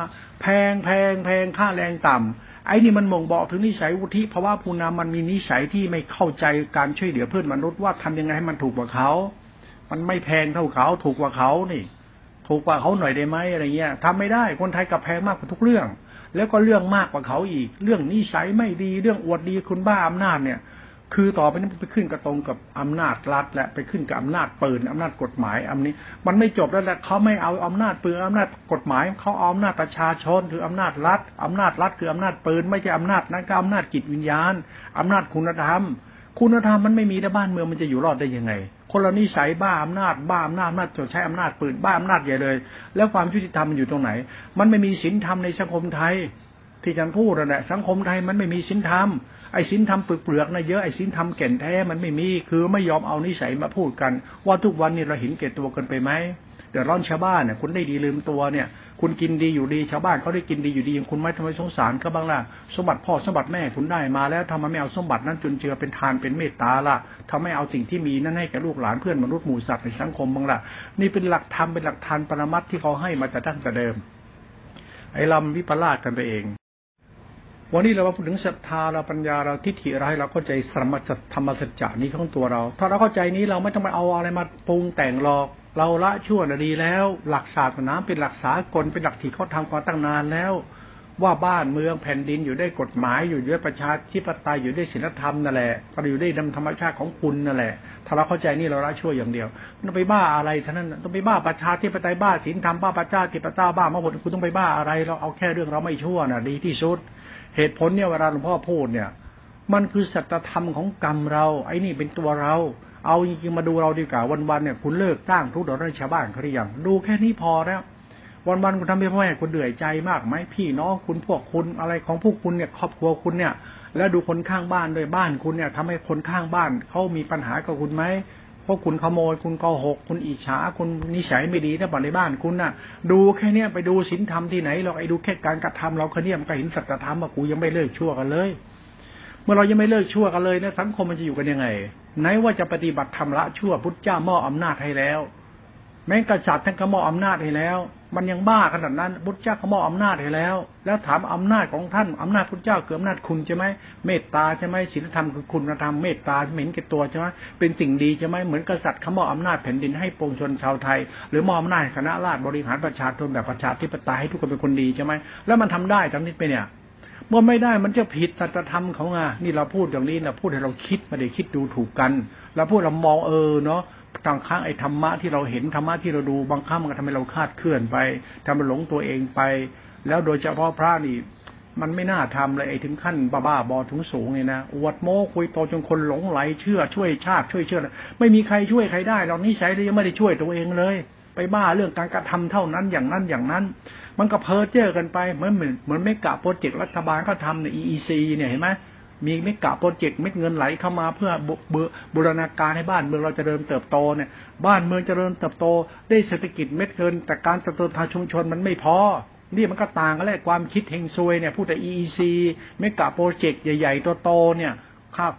แพงแพงแพงค่าแรงต่ำไอ้นี่มันมองบอกถึงนิสัยวุฒิเพราะว่าผู้นำมันมีนิสัยที่ไม่เข้าใจการช่วยเหลือเพื่อนมนุษย์ว่าทำยังไงให้มันถูกกว่าเขา มันไม่แพงเท่าเขาถูกกว่าเขานี่ ถูกกว่าเขาหน่อยได้ไหมอะไรเงี้ยทำไม่ได้คนไทยกับแพงมากกว่าทุกเรื่อง แล้วก็เรื่องมากกว่าเขาอีก เรื่องนิสัยไม่ดีเรื่องอวดดีคุณบ้าอำนาจเนี่ย คือต่อไปนี้ไปขึ้นกระตรงกับอำนาจรัฐ และไปขึ้นกับอำนาจปืนอำนาจกฎหมายอันนี้ มันไม่จบแล้วแหละเขาไม่เอาอำนาจปืนอำนาจกฎหมายเขาเอาอำนาจประชาชนคืออำนาจรัฐอำนาจรัฐคืออำนาจปืนไม่ใช่อำนาจนั้นก็อำนาจจิตวิญญาณอำนาจคุณธรรม คุณธรรมมันไม่มีในบ้านเมืองมันจะอยู่รอดได้ยังไง คนเรานิสัยบ้าอำนาจบ้าอำนาจอำนาจจดใช้อำนาจปืนบ้าอำนาจใหญ่เลย แล้วความยุติธรรมมันอยู่ตรงไหน มันไม่มีศีลธรรมในสังคมไทย ที่ฉันพูดนั่นแหละสังคมไทยมันไม่มีศิลธรรมไอ้สิลธรรมเปลือกๆนะเยอะไอ้สิลธรรมแก่นแท้มันไม่มีคือไม่ยอมเอานิสัยมาพูดกัน ว่าทุกวันนี้เราเห็นเก่ตัวกันไปไหม เดี๋ยวร้อนชาวบ้านเนี่ยคุณได้ดีลืมตัวเนี่ย คุณกินดีอยู่ดีชาวบ้านเขาได้กินดีอยู่ดีอย่างคุณไม่ทำไมสงสารก็บ้างล่ะสมบัติพ่อสมบัติแม่คุณได้มาแล้วทำไมไม่เอาสมบัตินั้นจนเจือเป็นทานเป็นเมตตาล่ะทำไมเอาสิ่งที่มีนั่นให้แก่ลูกหลานเพื่อนมนุษย์หมู่สัตว์ในสังคมบ้างล่ะนี่เป็นหลักธรรมเป็นหลักทานปรมัตที่เขาให้มาแต่ตั้งแต่เดิม ไอ้ลำวิปลาสกันไปเองวันนี้เราพูดถึงศรัทธาเราปัญญาเราทิฏฐิเราให้เราเข้าใจสมจธรรมสัจจานี้ของตัวเรา ถ้าเราเข้าใจนี้เราไม่ต้องไปเอาอะไรมาปรุงแต่งหรอก เราละชั่วดีแล้ว หลักศาสนาเป็นหลักสากลเป็นหลักที่เขาทำมาตั้งนานแล้ว ว่าบ้านเมืองแผ่นดินอยู่ได้กฎหมายอยู่ด้วยประชาธิปไตยอยู่ด้วยศีลธรรมนั่นแหละก็อยู่ได้ธรรมชาติของคุณนั่นแหละ ถ้าเราเข้าใจนี่เราละชั่วอย่างเดียวต้องไปบ้าอะไรท่านั้นต้องไปบ้าประชาธิปไตยบ้าศีลธรรมบ้าประชาธิปไตยบ้ามหมดคุณต้องไปบ้าอะไร เราเอาแค่เรื่องเราไม่ชั่วน่ะดีที่สุด เหตุผลเนี่ยเวลาหลวงพ่อพูดเนี่ย มันคือสัจธรรมของกรรมเรา ไอ้นี่เป็นตัวเรา เอาจริงๆมาดูเราดีกว่าวันๆเนี่ยคุณเลิกสร้างทุกข์เดือดร้อนชาวบ้านเขาหรือยังดูแค่นี้พอแล้ว วันๆคุณทำให้พ่อแม่คุณเดือดใจมากไหมพี่น้องคุณพวกคุณอะไรของพวกคุณเนี่ยครอบครัวคุณเนี่ย แล้วดูคนข้างบ้านด้วยบ้านคุณเนี่ยทำให้คนข้างบ้านเขามีปัญหากับคุณไหมพราะคุณขโมยคุณโกหก คุณอิจฉาคุณนิสัยไม่ดีถ้าบ่ในบ้านคุณน่ะ ดูแค่เนี้ยไปดูศีลธรรมที่ไหนเราไอ้ดูแค่การกระทำเราแค่เนี้ยมันก็เห็นสัจธรรมว่ากูยังไม่เลิกชั่วกันเลย เมื่อเรายังไม่เลิกชั่วกันเลยนะสังคมมันจะอยู่กันยังไง ไหนว่าจะปฏิบัติธรรมละชั่วพุทธเจ้ามอบอำนาจให้แล้ว แม้กษัตริย์ท่านก็มอบอำนาจให้แล้ว มันยังบ้าขนาดนั้นพุทธเจ้าเขามอบอำนาจให้แล้ว แล้วถามอำนาจของท่านอำนาจพุทธเจ้าเกิดอำนาจคุณใช่ไหมเมตตาใช่ไหมศีลธรรมคือคุณธรรมเมตตาเหม็นแก่ตัวใช่ไหมเป็นสิ่งดีใช่ไหมเหมือนกษัตริย์เขามอบอำนาจแผ่นดินให้ปวงชนชาวไทย หรือมอบอำนาจคณะราษฎรบริหารประชาชนแบบประชาธิปไตยให้ทุกคนเป็นคนดีใช่ไหมแล้วมันทำได้ทั้งนี้ไปเนี่ย เมื่อไม่ได้มันจะผิดสัจธรรมเขาไงนี่เราพูดอย่างนี้เราพูดให้เราคิดไม่ได้คิดดูถูกกันเราพูดเรามองเออเนาะบางครั้งไอ้ธรรมะที่เราเห็นธรรมะที่เราดูบางครั้งมันก็ทำให้เราคาดเคลื่อนไปทำให้หลงตัวเองไป แล้วโดยเฉพาะพระนี่ มันไม่น่าทำเลยไอ้ถึงขั้นบ้าบ้าบอถึงสูงเลยนะอวดโม้คุยโตจนคนหลงไหลเชื่อช่วยชาติช่วยเชื่อไม่มีใครช่วยใครได้เรานี่ใช้เลยยังไม่ได้ช่วยตัวเองเลย ไปบ้าเรื่องการกระทำเท่านั้นอย่างนั้นอย่างนั้น มันก็เพ้อเจ้อกันไปเหมือนเหมือนเหมือนไม่กะโปรเจกต์รัฐบาลก็ทำใน EEC เนี่ยเห็นไหมมีไม่กะโปรเจกต์เม็ดเงินไหลเข้ามาเพื่อบูรณาการให้บ้านเมืองเราจะเริญเติบโตเนี่ย บ้านเมืองจะเริญเติบโต ได้เศรษฐกิจเม็ดเงิน แต่การเติบโตทางชุมชนมันไม่พอนี่มันก็ต่างกันแหละความคิดเฮงซวยเนี่ยพูดแต่ EEC ไม่กะโปรเจกต์ใหญ่ๆตัวโตเนี่ยครับ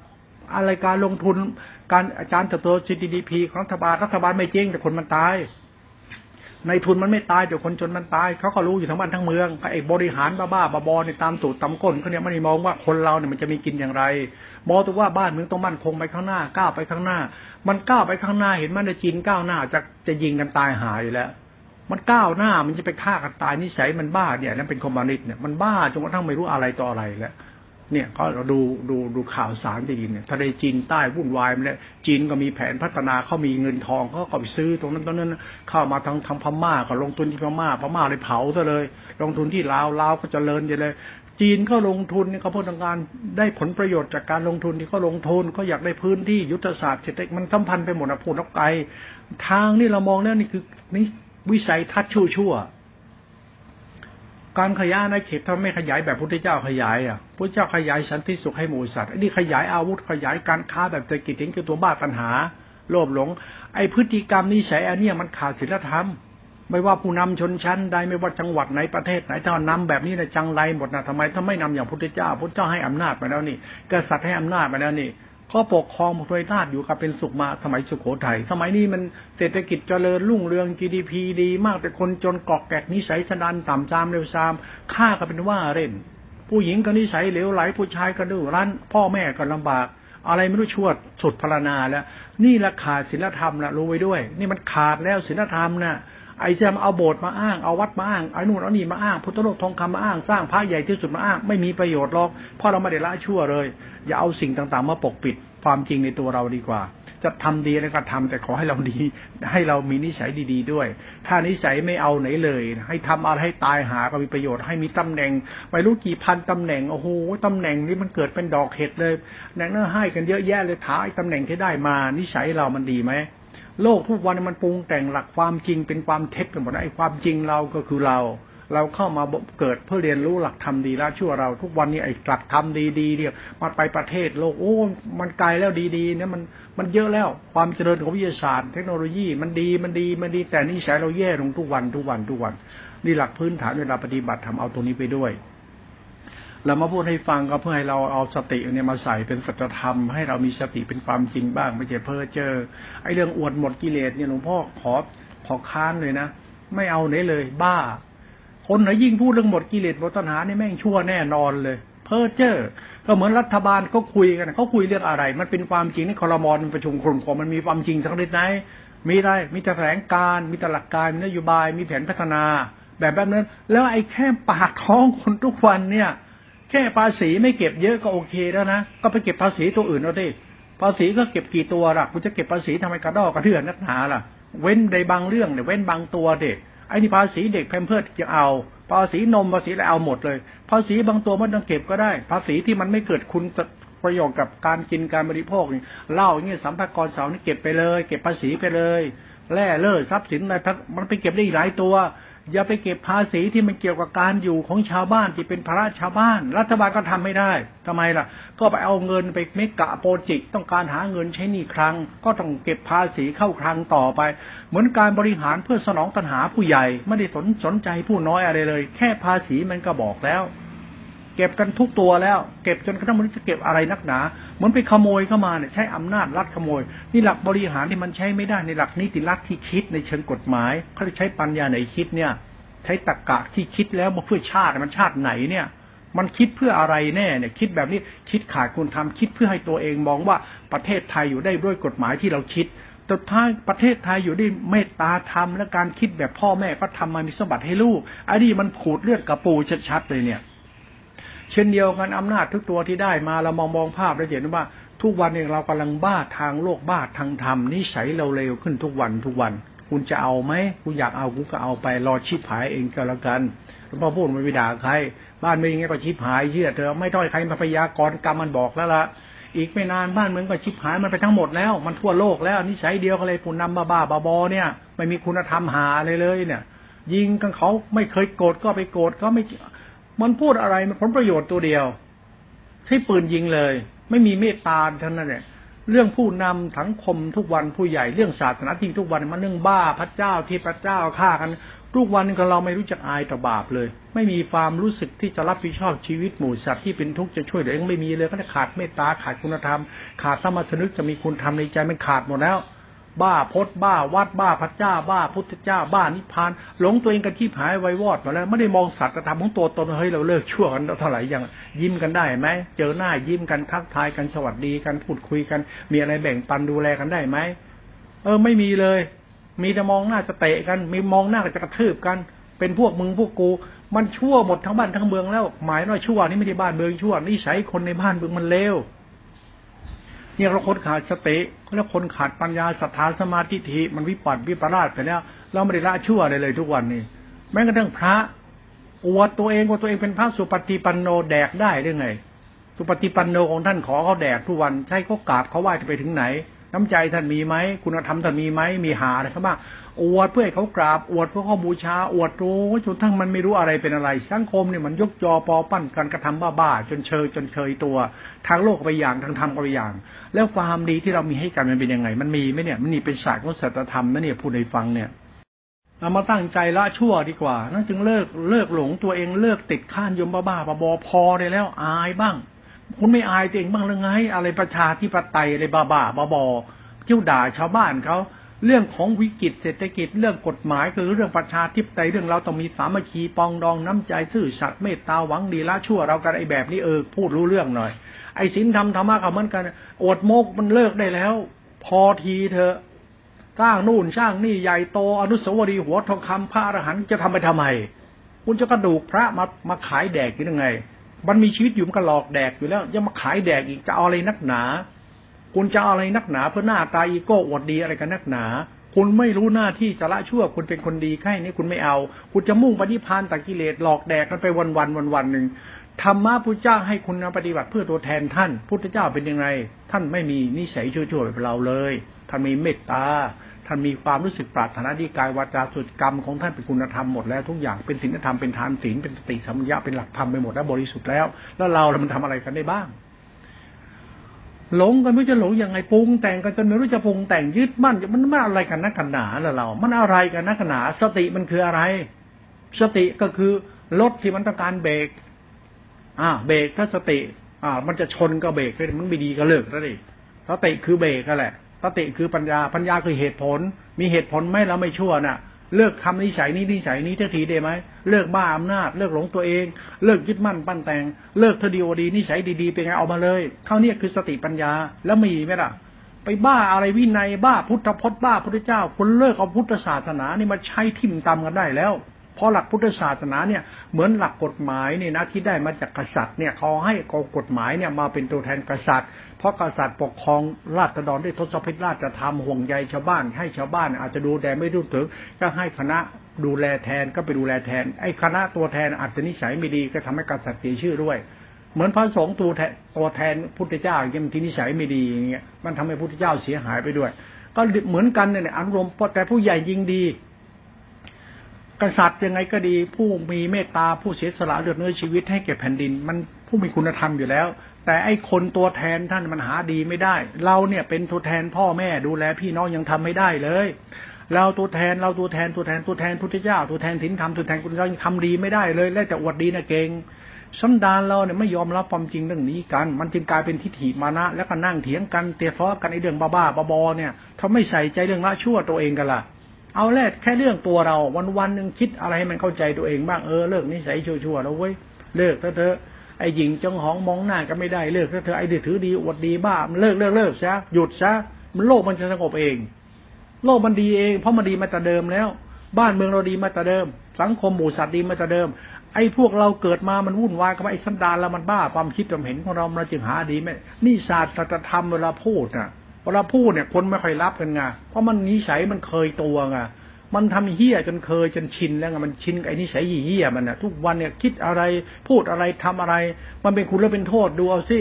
อะไรการลงทุนการอาจารย์เติบโต GDP ของรัฐบาลรัฐบาลไม่เจ๊งแต่คนมันตาย ในทุนมันไม่ตายแต่คนจนมันตายเขาก็รู้อยู่ทั้งบ้านทั้งเมืองไอ้บริหารบ้าบ้าบอในตามตูดตามก้นเขาเนี่ยไม่ได้มองว่าคนเราเนี่ยมันจะมีกินอย่างไรมองตัวว่าบ้านเมืองต้องมั่นคงไปข้างหน้าก้าวไปข้างหน้า มันก้าวไปข้างหน้าเห็นมันในจีนก้าวหน้าจะจะยิงกันตายหายแล้ว มันก้าวหน้ามันจะไปฆ่ากันตายนิสัยมันบ้าเนี่ยนั่นเป็นคอมมิวนิสต์เนี่ยมันบ้าจนกระทั่งไม่รู้อะไรต่ออะไรแล้ว เนี่ยเขาเราดูดูดูข่าวสารจีนเนี่ยทะเลจีนใต้วุ่นวายมันเนี่ยจีนก็มีแผนพัฒนาเขามีเงินทองเขาก็ไปซื้อตรงนั้นตรงนั้น เข้ามาทางทางพม่าก็ลงทุนที่พม่าพม่าเลยเผาซะเลย ลงทุนที่ลาวลาวก็จเจริญเลย จีนเขาลงทุนเนี่ยเขาพูดทางการได้ผลประโยชน์จากการลงทุนที่เขาลงทุนเขาอยากได้พื้นที่ยุทธศาสตร์เศรษฐกิจมันสัมพันธ์ไปหมดนะพูดนกไกลทางนี่เรามองแล้วนี่คือนี่วิสัยทัศน์ชั่วชั่ว การขยายในเขตถ้าไม่ขยายแบบพุทธเจ้าขยายอะพุทธเจ้าขยายสันติสุขให้หมูสัตว์นี่ขยายอาวุธขยายการค้าแบบเศรษฐกิจถึงคือตัวบ้าปัญหา โลภหลง ไอพฤติกรรมนิสัยอันนี้มันขาดศีลธรรม ไม่ว่าผู้นำชนชั้นใดไม่ว่าจังหวัดไหนประเทศไหนถ้านำแบบนี้นะจังไรหมดนะทำไมถ้าไม่นำอย่างพุทธเจ้าพุทธเจ้าให้อำนาจมาแล้วนี่ กษัตริย์ให้อำนาจมาแล้วนี่ ก็ปกครองโดยราชอยู่กับเป็นสุขมาสมัยสุขโขทัยสมัยนี้มันเศรษฐกิจเจริญรุ่งเรือง GDP ดีมากแต่คนจนกอกแกกนิสัยสนันต่ำจามเร็วซามฆ่าก็เป็นว่าเล่น ผู้หญิงก็นิสัยเหลวไหลผู้ชายก็ดื้อรั้น พ่อแม่ก็ลำบาก อะไรไม่รู้ชวดสุดพรณนาแล้ว นี่ละขาดศีลธรรมละรู้ไว้ด้วย นี่มันขาดแล้วศีลธรรมนะ่ะไอ้จะมาเอาโบสถ์มาอ้าง เอาวัดมาอ้างไอ้นู่นเอานี่มาอ้าง พุทธโลกทองคำมาอ้าง สร้างพระใหญ่ที่สุดมาอ้าง ไม่มีประโยชน์หรอก เพราะเราไม่ได้ละชั่วเลย อย่าเอาสิ่งต่างๆ มาปกปิดความจริงในตัวเราดีกว่า จะทำดีแล้วก็ทำแต่ขอให้เราดี ให้เรามีนิสัยดี ๆ ด้วย ถ้านิสัยไม่เอาไหนเลย ให้ทำอะไรให้ตายหาก็มีประโยชน์ให้มีตำแหน่งไม่รู้กี่พันตำแหน่งโอ้โหตำแหน่งนี้มันเกิดเป็นดอกเห็ดเลยแหน่งเนื้อให้กันเยอะแยะเลยท้าไอ้ตำแหน่งที่ได้มานิสัยเรามันดีไหมโลกทุกวันมันปรุงแต่งหลักความจริงเป็นความเท็จกันหมดไอ้ความจริงเราก็คือเรา เราเข้ามาเกิดเพื่อเรียนรู้หลักธรรมดีแล้วชั่วเรา ทุกวันนี้ไอ้หลักธรรมดีๆเนี่ยมาไปประเทศโลกโอ้มันไกลแล้วดีๆเนี่ยมันมันเยอะแล้วความเจริญของวิทยาศาสตร์ เทคโนโลยีมันดีมันดีมันดีแต่นิสัยเราแย่ลงทุกวันทุกวันทุกวัน นี่หลักพื้นฐานเวลาปฏิบัติทำเอาตรงนี้ไปด้วยเรามาพูดให้ฟังก็เพื่อให้เราเอาสติเนี่ยมาใส่เป็นสัจธรรมให้เรามีสติเป็นความจริงบ้างไม่ใช่เพ้อเจอไอ้เรื่องอวดหมดกิเลสเนี่ยหลวงพ่อขอขอค้านเลยนะ ไม่เอาไหนเลย บ้า คนไหนยิ่งพูดเรื่องหมดกิเลสหมดตัณหานี่แม่งชั่วแน่นอนเลย เพ้อเจ้อก็เหมือนรัฐบาลก็คุยกันเขาคุยเรื่องอะไร มันเป็นความจริงในคอรมอนประชุมกลุ่มของมันมีความจริงสักนิดไหนมีอะไรมีแถลงการมีตลักการมีนโยบาย มีแผนพัฒนา แบบแบบนั้น แล้วไอ้แค่ปากท้องคนทุกวันเนี่ย แค่ภาษีไม่เก็บเยอะก็โอเคแล้วนะก็ไปเก็บภาษีตัวอื่นเอาดิภาษีก็เก็บกี่ตัวล่ะคุณจะเก็บภาษีทำไมกระดอกกระเดื่อนนักหนาล่ะ เว้นในบางเรื่องเนี่ยเว้นบางตัวเด็ก ไอ้นี่ภาษีเด็กแพมเพิร์ดจะเอา ภาษีนมภาษีอะไรเอาหมดเลย ภาษีบางตัวมันต้องเก็บก็ได้ ภาษีที่มันไม่เกิดคุณประโยชน์กับการกินการบริโภคเหล้าอย่างเงี้ยสัมภาระสาวนี่เก็บไปเลย เก็บภาษีไปเลย แร่เลิศทรัพย์สินอะไรมันไปเก็บได้อีกหลายตัว อย่าไปเก็บภาษีที่มันเกี่ยวกับการอยู่ของชาวบ้านที่เป็นภาระชาวบ้าน รัฐบาลก็ทำไม่ได้ทำไมล่ะ ก็ไปเอาเงินไปเมกะโปรจิกต้องการหาเงินใช้หนี้ครั้ง ก็ต้องเก็บภาษีเข้าครั้งต่อไป เหมือนการบริหารเพื่อสนองตัณหาผู้ใหญ่ ไม่ได้สนสนใจผู้น้อยอะไรเลย แค่ภาษีมันก็บอกแล้ว เก็บกันทุกตัวแล้ว เก็บจนกระทั่งมันจะเก็บอะไรนักหนาเหมือนไปขโมยเข้ามาเนี่ยใช้อำนาจรัดขโมย นี่หลักบริหารที่มันใช้ไม่ได้ในหลักนิติรัฐที่คิดในเชิงกฎหมายเขาจะใช้ปัญญาไหนคิดเนี่ย ใช้ตรรกะที่คิดแล้วมาเพื่อชาติมันชาติไหนเนี่ยมันคิดเพื่ออะไรแน่เนี่ย คิดแบบนี้คิดขาดคุณทำคิดเพื่อให้ตัวเองมองว่าประเทศไทยอยู่ได้ด้วยกฎหมายที่เราคิดแต่ท้ายประเทศไทยอยู่ด้วยเมตตาธรรมและการคิดแบบพ่อแม่ก็ทำมามีสมบัติให้ลูกอันนี้มันขูดเลือดกระปูชัดๆเลยเนี่ย เช่นเดียวกันอำนาจทุกตัวที่ได้มาเรามองมองภาพแล้วเห็นว่า ทุกวันเองเรากำลังบ้าทางโลกบ้าทางธรรมนิสัยเราเร็วขึ้นทุกวันทุกวัน คุณจะเอาไหมคุณอยากเอาคุณก็เอาไปรอชิบหายเองก็แล้วกันหลวงพ่อพูดไม่ไปด่าใคร บ้านเมืองไงก็ชิบหายเชื่อเธอไม่ต้องใครมาพยากรกรรมมันบอกแล้วละอีกไม่นานบ้านเมืองก็ชิบหายมันไปทั้งหมดแล้ว มันทั่วโลกแล้วนิสัยเดียวกันเลยผู้นำมาบ้าบาบอเนี่ยไม่มีคุณธรรมหาเลยเลยเนี่ย ยิงกันเขาไม่เคยโกรธก็ไปโกรธก็ไม่ มันพูดอะไรมันผลประโยชน์ตัวเดียว ใช้ปืนยิงเลย ไม่มีเมตตาท่านนั่นแหละเรื่องผู้นำสังคมทุกวันผู้ใหญ่เรื่องศาสนาที่ทุกวันมันเรื่องบ้าพระเจ้าที่พระเจ้าฆ่ากัน ทุกวันก็เราไม่รู้จักอายต่อบาปเลย ไม่มีความรู้สึกที่จะรับผิดชอบชีวิตหมู่สัตว์ที่เป็นทุกข์จะช่วยเหลือไม่มีเลยก็ขาดเมตตาขาดคุณธรรม ขาดสมาธินึกจะมีคุณธรรมในใจมันขาดหมดแล้ว บ้าพดบ้าวัดบ้าพระเจ้า บ้าพุทธเจ้า บ้านิพพาน หลงตัวเองกันที่หายไววอดมาแล้วไม่ได้มองสัตว์ธรรมของตัวตนเฮ้ยเราเลิกชั่วกันเท่าไหร่ยังยิ้มกันได้ไหมเจอหน้ายิ้มกันทักทายกันสวัสดีกันพูดคุยกัน มีอะไรแบ่งปันดูแลกันได้ไหมเออ ไม่มีเลย มีแต่มองหน้าจะเตะกัน มีมองหน้าจะกระทืบกัน เป็นพวกมึงพวกกู มันชั่วหมดทั้งบ้านทั้งเมืองแล้ว หมายว่าชั่วนี่ไม่ใช่บ้านเมืองชั่วนี่ใช้คนในบ้านเมืองมันเลว เนี่ยเราคนขาดสติแล้วคนขาดปัญญาศรัทธาสมาธิทิมันวิปัสวิปราสไปแล้ว เราไม่ได้ละชั่วเลยเลยทุกวันนี้แม้กระทั่งพระอวดตัวเองว่าตัวเองเป็นพระสุปฏิปันโนแดกได้หรือไงสุปฏิปันโนของท่านขอเขาแดกทุกวันใช่เขากราบเขาไหว้จะไปถึงไหน น้ำใจท่านมีไหมคุณธรรมท่านมีไหมมีหาอะไรครับบ้าง อวดเพื่อให้เขากราบอวดเพื่อเขาบูชาอวดรู้จนทั้งมันไม่รู้อะไรเป็นอะไร สังคมเนี่ยมันยกจอปอปั้นการกระทำบ้าๆจนเชยจนเคยตัวทางโลกไปอย่างทางธรรมก็ไปอย่าง แล้วความดีที่เรามีให้กันมันเป็นยังไง มันมีไหมเนี่ยมันนี่เป็นศาสตร์ของศัตธรรมนะเนี่ยพูดให้ฟังเนี่ยเอามาตั้งใจละชั่วดีกว่านั่นจึงเลิกเลิกหลงตัวเองเลิกติดข้านยมบ้าๆบอพอได้แล้วอายบ้าง คุณไม่อายตัวเองบ้างหรือไง อะไรประชาธิปไตยอะไรบ้าๆบอๆเที่ยวด่าชาวบ้านเขา เรื่องของวิกฤตเศรษฐกิจเรื่องกฎหมายคือเรื่องประชาธิปไตยเรื่องเราต้องมีสามัคคีปองดองน้ำใจซื่อสัตย์เมตตาหวังดีละชั่วเรากันไอ้แบบนี้เออพูดรู้เรื่องหน่อย ไอ้ศีลธรรมธรรมะเขาเหมือนกันอดโมกมันเลิกได้แล้ว พอทีเธอสร้างนู่นสร้างนี่ใหญ่โตอนุสาวรีย์หัวทองคำพระอรหันต์จะทำไปทำไม คุณจะกระดูกพระมามาขายแดกยังไง มันมีชีวิตอยู่มันก็หลอกแดกอยู่แล้วยังมาขายแดกอีกจะเอาอะไรนักหนา คุณจะอะไรนักหนาเพื่อหน้าตาอีโก้อวดดีอะไรกันนักหนา คุณไม่รู้หน้าที่จะละชั่วคุณเป็นคนดีแค่นี้คุณไม่เอา คุณจะมุ่งปฏิพานตะกิเลสหลอกแดกกันไปวันวันวันวันหนึ่งธรรมะพุทธเจ้าให้คุณปฏิบัติเพื่อตัวแทนท่าน พุทธเจ้าเป็นยังไง ท่านไม่มีนิสัยชั่วๆแบบเราเลย ท่านมีเมตตา ท่านมีความรู้สึกปรารถนาดีกายวาจาสุดกรรมของท่านเป็นคุณธรรมหมดแล้วทุกอย่างเป็นศีลธรรมเป็นทานศีลเป็นสติสัมยาเป็นหลักธรรมไปหมดแล้วบริสุทธิ์แล้ว แล้วเราเรามันทำอะไรกันได้บ้าง หลงกันไม่จะหลงยังไงปรุงแต่งกันจนไม่รู้จะปรุงแต่งยึดมั่นมันมาอะไรกันนักหนาล่ะเรา มันอะไรกันนักหนาสติมันคืออะไร สติก็คือรถที่มันต้องการเบรกอ่า เบรกถ้าสติ อ่า มันจะชนก็เบรกมันไม่ดีก็เลิกแล้วดิสติคือเบรกก็แหละสติคือปัญญาปัญญาคือเหตุผล มีเหตุผลไหมเราไม่ชั่วน่ะ เลิกทำนิสัยนี้นิสัยนี้ทันทีได้ไหมเลิกบ้าอำนาจ เลิกหลงตัวเอง เลิกยึดมั่นปั้นแต่ง เลิกทดีโอดีนิสัยดีๆเป็นไงเอามาเลยเท่านี้คือสติปัญญาแล้วมีไหมล่ะ ไปบ้าอะไรวินัยบ้าพุทธพจน์บ้าพุทธเจ้าคนเลิกเอาพุทธศาสนานี่มาใช้ทิ่มตำกันได้แล้ว เพราะหลักพุทธศาสนาเนี่ยเหมือนหลักกฎหมายเนี่ยนะที่ได้มาจากกษัตริย์เนี่ยเขาให้กองกฎหมายเนี่ยมาเป็นตัวแทนกษัตริย์ เพราะกษัตริย์ปกครองราษฎรได้ทศพิธราชธรรมห่วงใยชาวบ้าน ให้ชาวบ้านอาจจะดูแลไม่รู้ถึงก็ให้คณะดูแลแทนก็ไปดูแลแทนไอ้คณะตัวแทนอาจจะนิสัยไม่ดีก็ทำให้กษัตริย์เสียชื่อด้วย เหมือนพระสงฆ์ตัวแทนตัวแทนพุทธเจ้ายังที่นิสัยไม่ดีอย่างเงี้ยมันทำให้พุทธเจ้าเสียหายไปด้วย ก็เหมือนกันเนี่ยอารมณ์แต่ผู้ใหญ่ยิงดี กษัตริย์ยังไงก็ดีผู้มีเมตตาผู้เสียสละเลือดเนื้อชีวิตให้แก่แผ่นดิน มันผู้มีคุณธรรมอยู่แล้ว แต่ไอ้คนตัวแทนท่านมันหาดีไม่ได้ เราเนี่ยเป็นตัวแทนพ่อแม่ดูแลพี่น้องยังทำไม่ได้เลยเราตัวแทนเราตัวแทนตัวแทนตัวแทนพุทธเจ้าตัวแทนถิ่นธรรมตัวแทนคุณเรายังทำดีไม่ได้เลย และแต่อวดดีนะเก่งสันดานเราเนี่ยไม่ยอมรับความจริงเรื่องนี้กัน มันจึงกลายเป็นทิฏฐิมานะ แล้วก็นั่งเถียงกันเตียฟ้อกันไอ้เรื่องบ้าๆบอๆเนี่ยถ้าไม่ใส่ใจเรื่องละชั่วตัวเองกันล่ะ เอาแรกแค่เรื่องตัวเราวันวันหนึ่งคิดอะไรให้มันเข้าใจตัวเองบ้างเออเลิกนิสัยชั่วๆแล้วเว้ยเลิกเธอไอ้หญิงจังหองมองหน้าก็ไม่ได้เลิกเธอไอ้ดื้อถือดีอวดดีบ้ามันเลิกเลิกเลิกซะหยุดซะมันโลกมันจะสงบเอง โลกมันดีเอง เพราะมันดีมาแต่เดิมแล้ว บ้านเมืองเราดีมาแต่เดิม สังคมหมู่สัตว์ดีมาแต่เดิม ไอ้พวกเราเกิดมามันวุ่นวายกับไอ้สันดานแล้วมันบ้าความคิดความเห็นของเราเราจึงหาดีไหมนี่ศาสตร์ธรรมเวลาพูดน่ะ เวลาพูดเนี่ยคนไม่ค่อยรับกันไงเพราะมันนิสัยมันเคยตัวไงมันทำเฮี้ยจนเคยจนชินแล้วไงมันชินไอ้นิสัยเฮี้ยมันอะทุกวันเนี่ยคิดอะไรพูดอะไรทำอะไร มันเป็นคุณแล้วเป็นโทษดูเอาสิ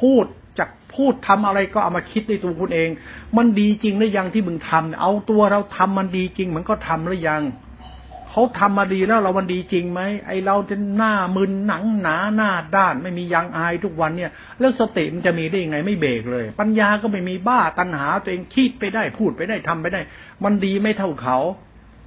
พูดจากพูดทำอะไรก็เอามาคิดในตัวคุณเอง มันดีจริงหรือยังที่มึงทำเอาตัวเราทำมันดีจริง มันก็ทำหรือยัง เขาทำมาดีแล้วเรามันดีจริงไหมไอเราจะหน้ามึนหนังหนาหน้าด้าน ไม่มียังอายทุกวันเนี่ย แล้วสติมันจะมีได้ยังไงไม่เบรกเลย ปัญญาก็ไม่มีบ้าตัณหาตัวเองคิดไปได้พูดไปได้ทำไปได้ มันดีไม่เท่าเขา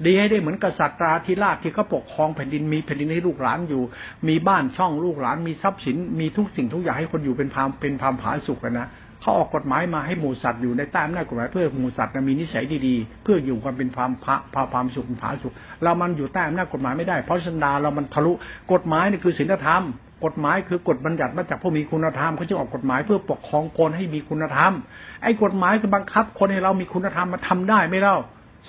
ดีให้ได้เหมือนกษัตริย์ราธิราชที่เขาปกครองแผ่นดินมีแผ่นดินให้ลูกหลานอยู่ มีบ้านช่องลูกหลานมีทรัพย์สินมีทุกสิ่งทุกอย่างให้คนอยู่เป็นพามเป็นพามผาสุกนะ เขาออกกฎหมายมาให้หมูสัตว์อยู่ในใต้อำนาจกฎหมายเพื่อหมูสัตว์มีนิสัยดีๆ เพื่ออยู่ความเป็นความพระพาความสุขผาสุข เรามันอยู่ใต้อำนาจกฎหมายไม่ได้เพราะชันดาเรามันทะลุกฎหมายนี่คือศีลธรรมกฎหมายคือกฎบัญญัติมาจากผู้มีคุณธรรมเขาจึงออกกฎหมายเพื่อปกครองคนให้มีคุณธรรม ไอ้กฎหมายคือบังคับคนให้เรามีคุณธรรมมาทำได้ไม่เล่า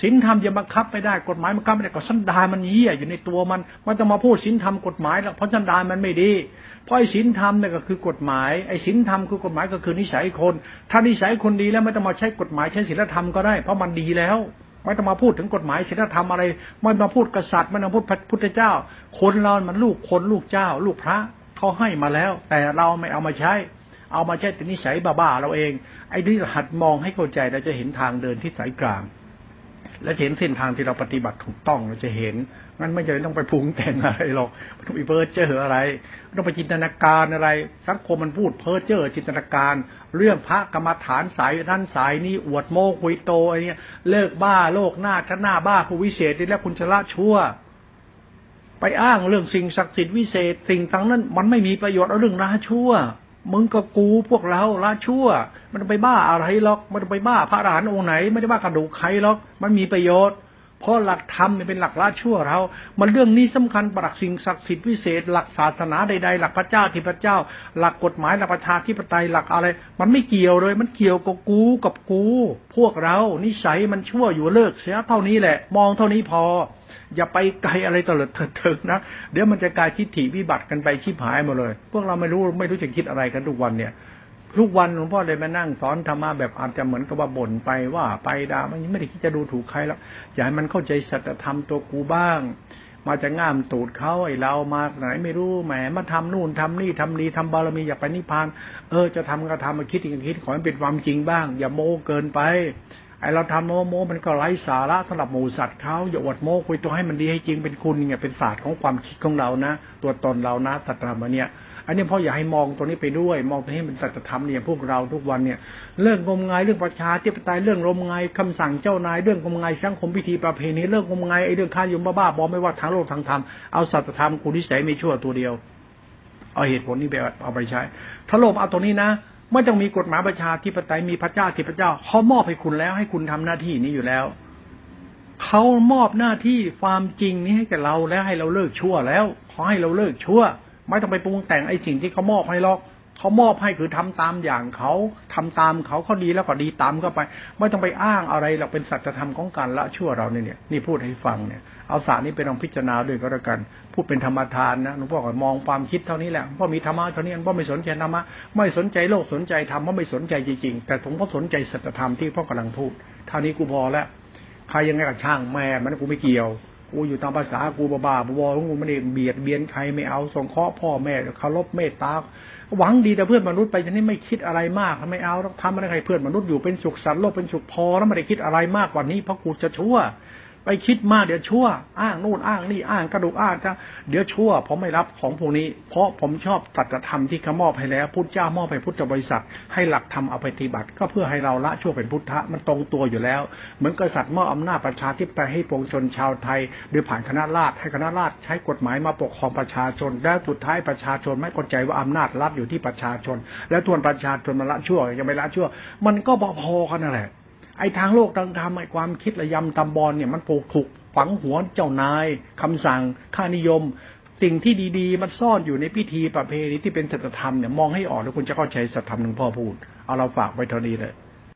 ศีลธรรมจะบังคับไม่ได้กฎหมายมันบังคับไม่ได้ก็สันดานมันเหี้ยอยู่ในตัวมันมันจะมาพูดศีลธรรมกฎหมายแล้วเพราะสันดานมันไม่ดี เพราะไอ้ศีลธรรมเนี่ยก็คือกฎหมายไอ้ศีลธรรมคือกฎหมายก็คือนิสัยคน ถ้านิสัยคนดีแล้วไม่ต้องมาใช้กฎหมายใช้ศีลธรรมก็ได้ เพราะมันดีแล้ว ไม่ต้องมาพูดถึงกฎหมายศีลธรรมอะไรไม่มาพูดกษัตริย์ไม่ต้องพูดพระพุทธเจ้า คนเรามันลูกคนลูกเจ้า ลูกพระเขาให้มาแล้ว แต่เราไม่เอามาใช้เอามาใช้แต่นิสัยบ้าๆเราเอง ไอ้ที่หัดมองให้เข้าใจเราจะเห็นทางเดินที่สายกลาง และเห็นเส้นทางที่เราปฏิบัติถูกต้องเราจะเห็น งั้นไม่จำเป็นต้องไปพุงแต่งอะไรหรอกไม่ต้องไปเพ้อเจ้ออะไรไม่ต้องไปจินตนาการอะไร สังคมมันพูดเพ้อเจ้อจินตนาการ เรื่องพระกรรมฐานสายท่านสายนี้อวดโม้คุยโตอะไรเงี้ยเลิกบ้าโลกหน้าชนะบ้าผู้วิเศษนี่แล้วคุณชละชั่ว ไปอ้างเรื่องสิ่งศักดิ์สิทธิ์วิเศษ สิ่งทั้งนั้น มันไม่มีประโยชน์เอาเรื่องราชั่ว มึงก็กูพวกเราละชั่ว มันไปบ้าอะไรหรอก มันไปบ้าพระอรหันต์องค์ไหน ไม่ได้บ้ากระดูกใครหรอก มันมีประโยชน์ เพราะหลักธรรมเป็นหลักละชั่วเรา มันเรื่องนี้สำคัญปรักสิ่งศักดิ์สิทธิ์วิเศษ หลักศาสนาใดๆ หลักพระเจ้าที่พระเจ้า หลักกฎหมายหลักประชาธิปไตยหลักอะไร มันไม่เกี่ยวเลย มันเกี่ยวกับกูกับกู พวกเรา นิสัยมันชั่วอยู่เลิกเสียเท่านี้แหละ มองเท่านี้พอ อย่าไปไกลอะไรตลอดเถิดนะ เดี๋ยวมันจะกลายทิฏฐิวิบัติกันไปชิบหายหมดเลย พวกเราไม่รู้ไม่รู้จะคิดอะไรกันทุกวันเนี่ย ทุกวันหลวงพ่อเลยมานั่งสอนธรรมะแบบอาจจะเหมือนกับว่าบ่นไปว่าไปด่ามันไม่ได้คิดจะดูถูกใครแล้วอยากให้มันเข้าใจสัจธรรมตัวกูบ้างมาจะง่ามตูดเขาไอ้เรามาไหนไม่รู้แหมมาทำนู่นทำนี่ทำดีทำบารมีอย่าไปนิพพาน เออจะทำก็ทำมาคิดอีกคิดขอให้เป็นความจริงบ้าง อย่าโม้เกินไป ไอเราทำโมโมมันก็ไร้สาระสำหรับหมูสัตว์เขาอย่าอดโม้คุยตัวให้มันดีให้จริงเป็นคุณเนี่ยเป็นศาสตร์ของความคิดของเรานะ ตัวตนเรานะสัตว์ธรรมเนี่ย อันนี้พ่ออยากให้มองตัวนี้ไปด้วย มองตัวนี้เป็นสัจธรรมเนี่ยพวกเราทุกวันเนี่ยเรื่องงมงายเรื่องประชาธิปไตยเรื่องงมงายคำสั่งเจ้านายเรื่องงมงายสังคมพิธีประเพณีเรื่องงมงายไอเรื่องข้ายมบ้าบอไม่ว่าทางโลกทางธรรมเอาสัจธรรมคุณที่ใสไม่ชั่วตัวเดียวเอาเหตุผลนี้ไปเอาไปใช้ ถ้าโลกเอาตัวนี้นะ ไม่ต้องมีกฎหมายประชาธิปไตยมีพระเจ้าที่พระเจ้าเขามอบให้คุณแล้วให้คุณทำหน้าที่นี้อยู่แล้วเขามอบหน้าที่ความจริงนี้ให้กับเราแล้วให้เราเลิกชั่วแล้วขอให้เราเลิกชั่ว ไม่ต้องไปปรุงแต่งไอ้สิ่งที่เขามอบให้หรอกเขามอบให้คือทำตามอย่างเขาทำตามเขาเขาดีแล้วก็ดีตามก็ไป ไม่ต้องไปอ้างอะไรเราเป็นสัจธรรมของการละชั่วเราเนี่ยนี่พูดให้ฟังเนี่ยเอาสารนี้ไปลองพิจารณาด้วยก็แล้วกัน พูดเป็นธรรมทานนะหลวงพ่อก็มองความคิดเท่านี้แหละพ่อมีธรรมะเท่านี้พ่อไม่สนใจธรรมะไม่สนใจโลกสนใจธรรมพ่อไม่สนใจจริงๆแต่ผมก็สนใจสัจธรรมที่พ่อกำลังพูดเท่านี้กูพอแล้วใครยังไงกับช่างแม่มันกูไม่เกี่ยว กูอยู่ตามภาษากูบ้าบ้าบอของกูไม่ได้เบียดเบียนใครไม่เอาสงเคราะห์พ่อแม่เคารพเมตตาหวังดีแต่เพื่อนมนุษย์ไปจะนี้ไม่คิดอะไรมากไม่เอาทำอะไรให้เพื่อนมนุษย์อยู่เป็นสุขสันต์โลกเป็นสุขพอแล้วไม่ได้คิดอะไรมากกว่านี้เพราะกูจะชั่ว ไปคิดมากเดี๋ยวชั่ว อ้างนู่นอ้างนี่อ้างกระดูกอ้างจ้าเดี๋ยวชั่วผมไม่รับของพวกนี้ เพราะผมชอบตัดธรรมที่เขามอบให้แล้วพุทธเจ้ามอบให้พุทธบริษัท ให้หลักธรรมเอาไปปฏิบัติ ก็เพื่อให้เราละชั่วเป็นพุทธะมันตรงตัวอยู่แล้ว เหมือนกษัตริย์มอบอำนาจประชาธิปไตยให้ปวงชนชาวไทย โดยผ่านคณะราษฎรให้คณะราษฎรใช้กฎหมายมาปกครองประชาชน และสุดท้ายประชาชนไม่เข้าใจว่าอำนาจรัฐอยู่ที่ประชาชน และทวนประชาชนมาละชั่วยังไม่ละชั่ว มันก็พอกันนั่นแหละ ไอ้ทางโลกทางธรรมไอ้ความคิดระยำตำบอลเนี่ยมันปลูกถูกฝังหัวเจ้านายคำสั่งค่านิยม สิ่งที่ดีๆ มันซ่อนอยู่ในพิธีประเพณีที่เป็นศัตธรรมเนี่ยมองให้ออกแล้วคุณจะเข้าใจศัตธรรมหนึ่งพ่อพูด เอาเราฝากไว้เท่านี้เลย